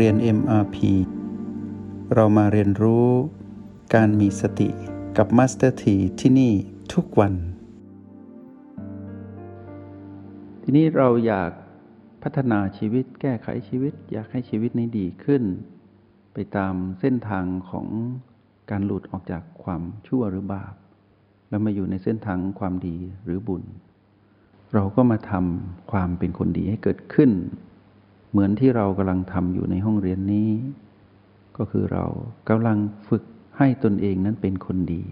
เรียน MRP เรามาเรียนรู้การมีสติกับ Master T ที่ที่นี่ทุกวัน ทีนี้เราอยากพัฒนาชีวิตแก้ไขชีวิต อยากให้ชีวิตนี้ดีขึ้น ไปตามเส้นทางของการหลุดออกจากความชั่วหรือบาป แล้วมาอยู่ในเส้นทางความดีหรือบุญ เราก็มาทำความเป็นคนดีให้เกิดขึ้น เหมือนที่เรากำลังทำอยู่ในห้องเรียนนี้ ก็คือเรากำลังฝึกให้ตนเองนั้นเป็นคนดี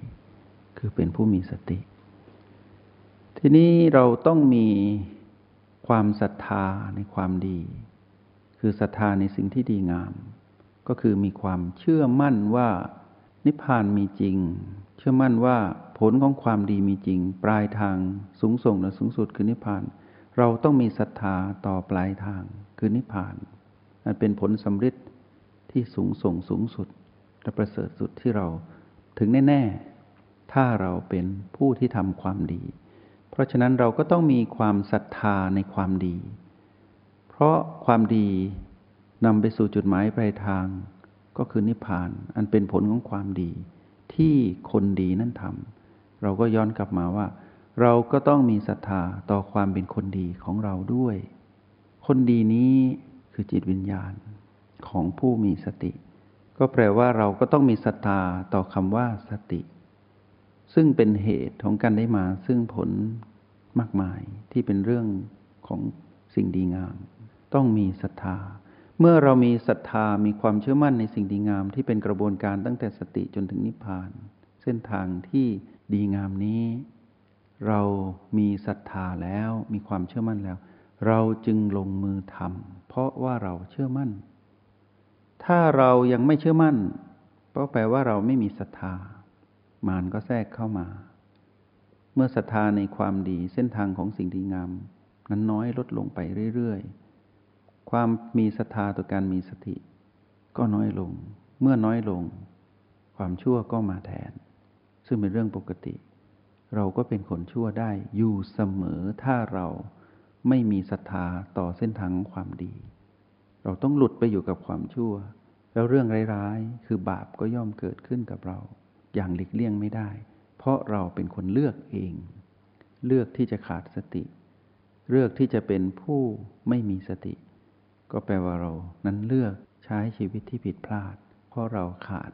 คือเป็นผู้มีสติ ทีนี้เราต้องมีความศรัทธาในความดี คือศรัทธาในสิ่งที่ดีงาม ก็คือมีความเชื่อมั่นว่านิพพานมีจริง เชื่อมั่นว่าผลของความดีมีจริง ปลายทางสูงส่งและสูงสุดคือนิพพาน เราต้องมีศรัทธาต่อปลายทางคือนิพพานนั่นเป็นผลสำเร็จที่สูงส่งสูงสุด และประเสริฐสุดที่เราถึงแน่ ๆ ถ้าเราเป็นผู้ที่ทำความดี เพราะฉะนั้นเราก็ต้องมีความศรัทธาในความดี เพราะความดีนำไปสู่จุดหมายปลายทาง ก็คือนิพพาน อันเป็นผลของความดี ที่คนดีนั้นทำเราก็ย้อนกลับมาว่า เราก็ต้องมีศรัทธาต่อความเป็นคนดีของเราด้วย คนดีนี้คือจิตวิญญาณของผู้มีสติ ก็แปลว่าเราก็ต้องมีศรัทธาต่อคำว่าสติ ซึ่งเป็นเหตุของการได้มาซึ่งผลมากมายที่เป็นเรื่องของสิ่งดีงาม ต้องมีศรัทธา เมื่อเรามีศรัทธามีความเชื่อมั่นในสิ่งดีงาม ที่เป็นกระบวนการตั้งแต่สติจนถึงนิพพาน เส้นทางที่ดีงามนี้ เรามีศรัทธาแล้วมีความเชื่อมั่นแล้ว เราจึงลงมือทำเพราะว่าเราเชื่อมั่น ถ้าเรายังไม่เชื่อมั่น ก็แปลว่าเราไม่มีศรัทธามารก็แทรกเข้ามา เมื่อศรัทธาในความดีเส้นทางของสิ่งดีงาม นั้นน้อยลดลงไปเรื่อยๆ ความมีศรัทธาต่อการมีสติ ก็น้อยลง เมื่อน้อยลง ความชั่วก็มาแทน ซึ่งเป็นเรื่องปกติ เราก็เป็นคนชั่วได้อยู่เสมอถ้าเราไม่มีศรัทธาต่อเส้นทางความดี เราต้องหลุดไปอยู่กับความชั่ว แล้วเรื่องร้ายๆ คือบาปก็ย่อมเกิดขึ้นกับเรา อย่างหลีกเลี่ยงไม่ได้ เพราะเราเป็นคนเลือกเอง เลือกที่จะขาดสติ เลือกที่จะเป็นผู้ไม่มีสติ ก็แปลว่าเรานั้นเลือกใช้ชีวิตที่ผิดพลาด เพราะเราขาด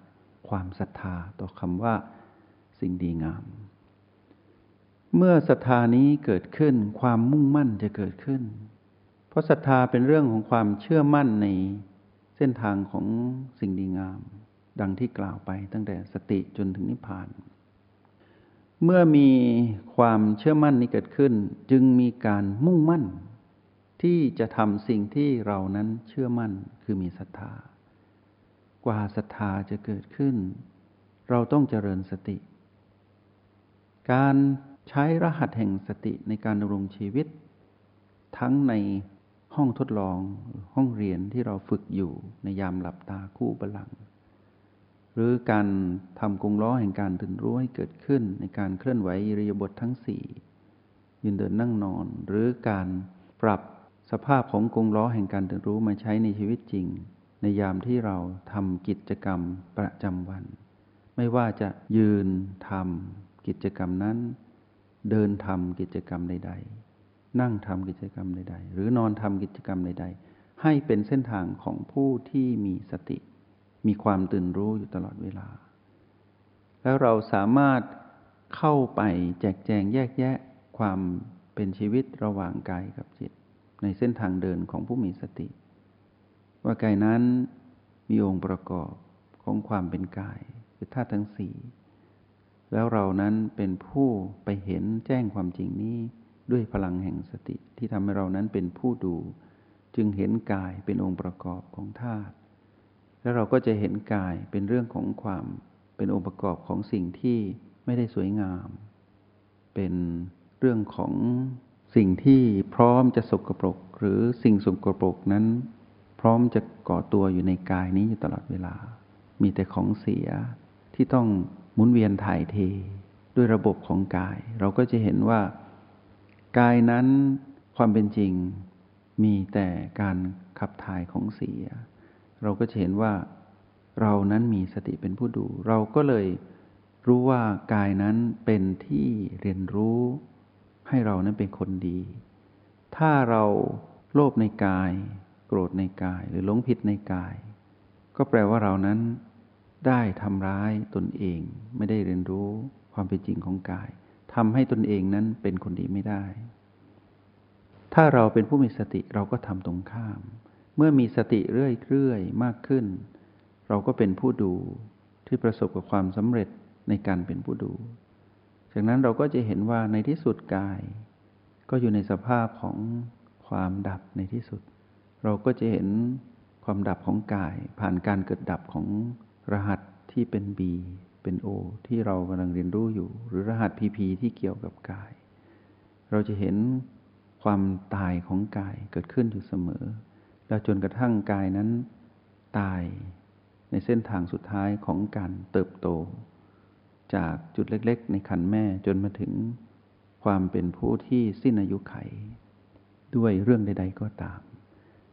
ความศรัทธาต่อคำว่า สิ่งดีงาม เมื่อศรัทธานี้เกิดขึ้น ความมุ่งมั่นจะเกิดขึ้น เพราะศรัทธาเป็นเรื่องของความเชื่อมั่นในเส้นทางของสิ่งดีงาม ดังที่กล่าวไปตั้งแต่สติจนถึงนิพพาน เมื่อมีความเชื่อมั่นนี้เกิดขึ้น จึงมีการมุ่งมั่น ที่จะทำสิ่งที่เรานั้นเชื่อมั่นคือมีศรัทธา กว่าศรัทธาจะเกิดขึ้น เราต้องเจริญสติ การ ใช้รหัสแห่งสติในการดำรงชีวิต ทั้งในห้องทดลองห้องเรียนที่เราฝึกอยู่ในยามหลับตาคู่บาลัง หรือการทำกงล้อแห่งการตื่นรู้ให้เกิดขึ้นในการเคลื่อนไหวอิริยาบถททั้งสี่ยืนเดินนั่งนอน หรือการปรับสภาพของกงล้อแห่งการตื่นรู้มาใช้ในชีวิตจริง ในยามที่เราทำกิจกรรมประจำวัน ไม่ว่าจะยืนทำกิจกรรมนั้น เดินทำกิจกรรมใด ๆ นั่งทำกิจกรรมใด ๆ หรือนอนทำกิจกรรมใด ๆ ให้เป็นเส้นทางของผู้ที่มีสติ มีความตื่นรู้อยู่ตลอดเวลา แล้วเราสามารถเข้าไปแจกแจงแยกแยะความเป็นชีวิตระหว่างกายกับจิต ในเส้นทางเดินของผู้มีสติ ว่ากายนั้นมีองค์ประกอบของความเป็นกายคือธาตุทั้งสี่ แล้วเรานั้นเป็นผู้ไปเห็นแจ้งความจริงนี้ด้วยพลังแห่งสติที่ทำให้เรานั้นเป็นผู้ดู จึงเห็นกายเป็นองค์ประกอบของธาตุแล้วเราก็จะเห็นกายเป็นเรื่องของความเป็นองค์ประกอบของสิ่งที่ไม่ได้สวยงาม เป็นเรื่องของสิ่งที่พร้อมจะสกปรก หรือสิ่งสกปรกนั้น พร้อมจะก่อตัวอยู่ในกายนี้อยู่ตลอดเวลา มีแต่ของเสียที่ต้อง มุนเวียนถ่ายเทด้วยระบบของกาย เราก็จะเห็นว่ากายนั้นความเป็นจริงมีแต่การขับถ่ายของเสีย เราก็จะเห็นว่าเรานั้นมีสติเป็นผู้ดู เราก็เลยรู้ว่ากายนั้นเป็นที่เรียนรู้ให้เรานั้นเป็นคนดี ถ้าเราโลภในกาย โกรธในกายหรือหลงผิดในกาย ก็แปลว่าเรานั้น ได้ทำร้ายตนเอง ไม่ได้เรียนรู้ความเป็นจริงของกายทำให้ตนเองนั้นเป็นคนดีไม่ได้ ถ้าเราเป็นผู้มีสติเราก็ทำตรงข้าม เมื่อมีสติเรื่อยๆมากขึ้น เราก็เป็นผู้ดูที่ประสบกับความสำเร็จในการเป็นผู้ดู จากนั้นเราก็จะเห็นว่าในที่สุดกาย ก็อยู่ในสภาพของความดับในที่สุด เราก็จะเห็นความดับของกาย ผ่านการเกิดดับของ รหัสที่เป็น B เป็น O ที่เรากำลังเรียนรู้อยู่ หรือรหัส PP ที่เกี่ยวกับกาย เราจะเห็นความตายของกายเกิดขึ้นอยู่เสมอ แล้วจนกระทั่งกายนั้นตายในเส้นทางสุดท้ายของการเติบโต จากจุดเล็กๆ ในคันแม่จนมาถึงความเป็นผู้ที่สิ้นอายุไข ด้วยเรื่องใด ๆ ก็ตาม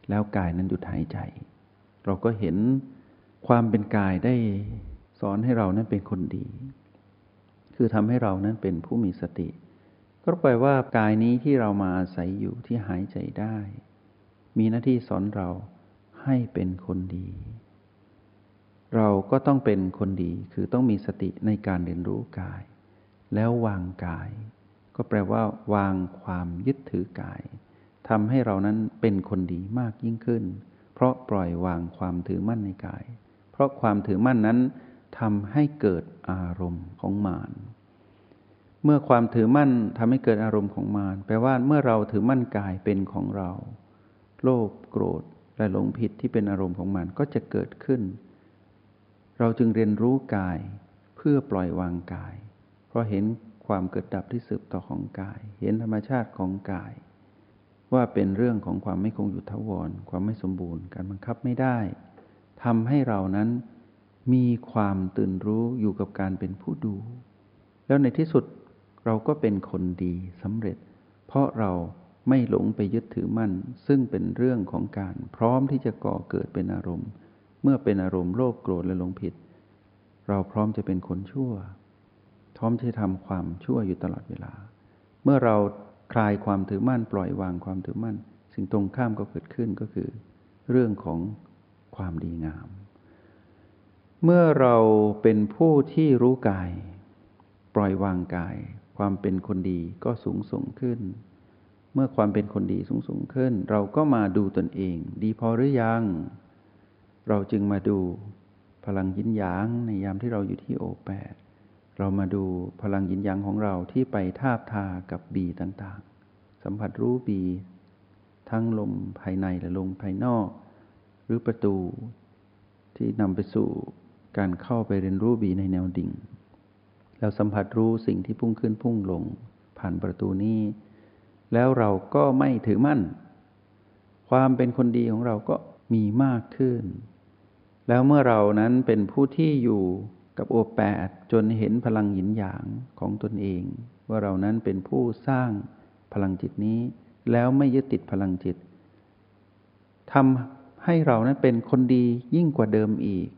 แล้วกายนั้นหยุดหายใจ เราก็เห็น ความเป็นกายได้สอนให้เรานั้นเป็นคนดี คือทำให้เรานั้นเป็นผู้มีสติ ก็แปลว่ากายนี้ที่เรามาอาศัยอยู่ที่หายใจได้ มีหน้าที่สอนเราให้เป็นคนดี เราก็ต้องเป็นคนดี คือต้องมีสติในการเรียนรู้กาย แล้ววางกาย ก็แปลว่า วางความยึดถือกายทำให้เรานั้นเป็นคนดีมากยิ่งขึ้น เพราะปล่อยวางความถือมั่นในกาย เพราะความถือมั่นนั้นทำให้เกิดอารมณ์ของมารเมื่อความถือมั่นทำให้เกิดอารมณ์ของมารแปลว่าเมื่อเราถือมั่นกายเป็นของเรา โลภโกรธและหลงผิดที่เป็นอารมณ์ของมารก็จะเกิดขึ้น เราจึงเรียนรู้กายเพื่อปล่อยวางกาย เพราะเห็นความเกิดดับที่สืบต่อของกาย เห็นธรรมชาติของกาย ว่าเป็นเรื่องของความไม่คงอยู่ทวร ความไม่สมบูรณ์ การบังคับไม่ได้ ทำให้เรานั้นมีความตื่นรู้อยู่กับการเป็นผู้ดู แล้วในที่สุดเราก็เป็นคนดีสำเร็จ เพราะเราไม่หลงไปยึดถือมั่น ซึ่งเป็นเรื่องของการพร้อมที่จะก่อเกิดเป็นอารมณ์ เมื่อเป็นอารมณ์โลภโกรธและหลงผิด เราพร้อมจะเป็นคนชั่ว พร้อมที่จะทำความชั่วอยู่ตลอดเวลา เมื่อเราคลายความถือมั่น ปล่อยวางความถือมั่น สิ่งตรงข้ามก็เกิดขึ้นก็คือ เรื่องของ ความดีงาม เมื่อเราเป็นผู้ที่รู้กาย ปล่อยวางกาย ความเป็นคนดีก็สูงส่งขึ้น เมื่อความเป็นคนดีสูงส่งขึ้น เราก็มาดูตนเอง ดีพอหรือยัง เราจึงมาดูพลังยินหยางในยามที่เราอยู่ที่โอแปดเรามาดูพลังยินหยางของเราที่ไปทาบทากับบีต่างๆ สัมผัสรู้บี ทั้งลมภายในและลมภายนอก หรือประตูที่นำไปสู่การเข้าไปเรียนรู้บีในแนวดิ่ง แล้วสัมผัสรู้สิ่งที่พุ่งขึ้นพุ่งลง ผ่านประตูนี้ แล้วเราก็ไม่ถือมั่น ความเป็นคนดีของเราก็มีมากขึ้น แล้วเมื่อเรานั้นเป็นผู้ที่อยู่กับโอแปดจนเห็นพลังหยินหยางของตนเอง ว่าเรานั้นเป็นผู้สร้างพลังจิตนี้ แล้วไม่ยึดติดพลังจิตทำ ให้เรานั้นเป็นคนดียิ่งกว่าเดิมอีก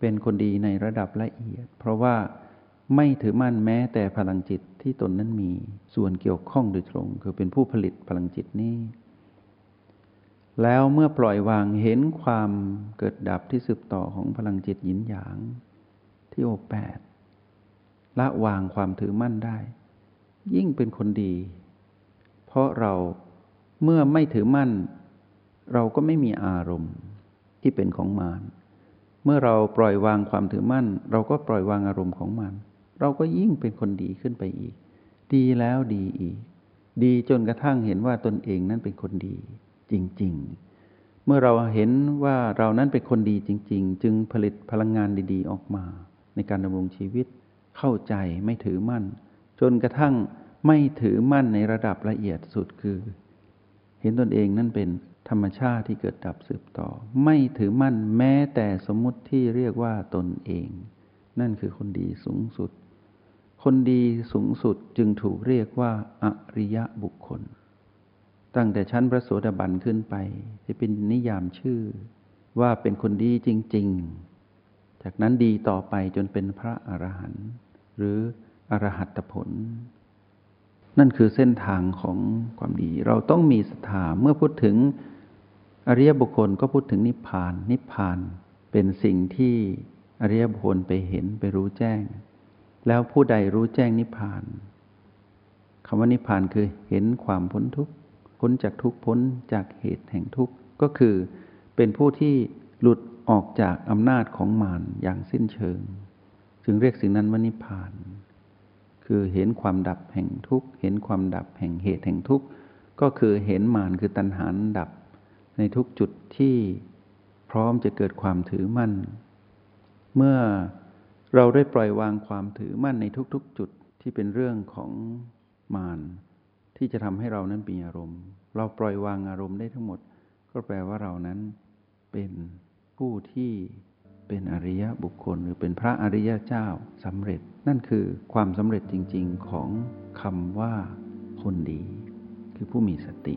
เป็นคนดีในระดับละเอียด เพราะว่าไม่ถือมั่นแม้แต่พลังจิตที่ตนนั้นมี ส่วนเกี่ยวข้องโดยตรง คือเป็นผู้ผลิตพลังจิตนี้ แล้วเมื่อปล่อยวางเห็นความเกิดดับที่สืบต่อของพลังจิตหยินหยางที่โอแปดละวางความถือมั่นได้ ยิ่งเป็นคนดี เพราะเราเมื่อไม่ถือมั่น เราก็ไม่มีอารมณ์ที่เป็นของมารเมื่อเราปล่อยวางความถือมั่น เราก็ปล่อยวางอารมณ์ของมัน เราก็ยิ่งเป็นคนดีขึ้นไปอีก ดีแล้วดีอีก ดีจนกระทั่งเห็นว่าตนเองนั้นเป็นคนดี จริง ๆ เมื่อเราเห็นว่าเรานั้นเป็นคนดีจริง ๆ จึงผลิตพลังงานดีๆ ออกมา ในการดำรงชีวิต เข้าใจไม่ถือมั่น จนกระทั่งไม่ถือมั่นในระดับละเอียดสุดคือ เห็นตนเองนั่นเป็น ธรรมชาติที่เกิดดับสืบต่อ ไม่ถือมั่นแม้แต่สมมุติที่เรียกว่าตนเอง นั่นคือคนดีสูงสุด คนดีสูงสุดจึงถูกเรียกว่า อริยะบุคคล ตั้งแต่ชั้นพระโสดาบันขึ้นไปจะเป็นนิยามชื่อ ว่าเป็นคนดีจริง ๆ จากนั้นดีต่อไปจนเป็นพระอรหันต์หรืออรหัตผลนั่นคือเส้นทางของความดี เราต้องมีศรัทธาเมื่อพูดถึง อริยบุคคลก็พูดถึงนิพพาน นิพพานเป็นสิ่งที่อริยบุคคลไปเห็นไปรู้แจ้ง แล้วผู้ใดรู้แจ้งนิพพานคำว่านิพพานคือเห็นความพ้นทุกข์พ้นจากทุกข์พ้นจากเหตุแห่งทุกข์ก็คือเป็นผู้ที่หลุดออกจากอำนาจของมารอย่างสิ้นเชิง จึงเรียกสิ่งนั้นว่านิพพาน คือเห็นความดับแห่งทุกข์เห็นความดับแห่งเหตุแห่งทุกข์ก็คือเห็นมารคือตัณหาดับ ในทุกจุดที่พร้อมจะเกิดความถือมั่น เมื่อเราได้ปล่อยวางความถือมั่นในทุกๆ จุดที่เป็นเรื่องของมารที่จะทำให้เรานั้นมีอารมณ์ เราปล่อยวางอารมณ์ได้ทั้งหมด ก็แปลว่าเรานั้นเป็นผู้ที่เป็นอริยบุคคล หรือเป็นพระอริยเจ้าสำเร็จ นั่นคือความสำเร็จจริง ๆของคำว่าคนดี คือผู้มีสติ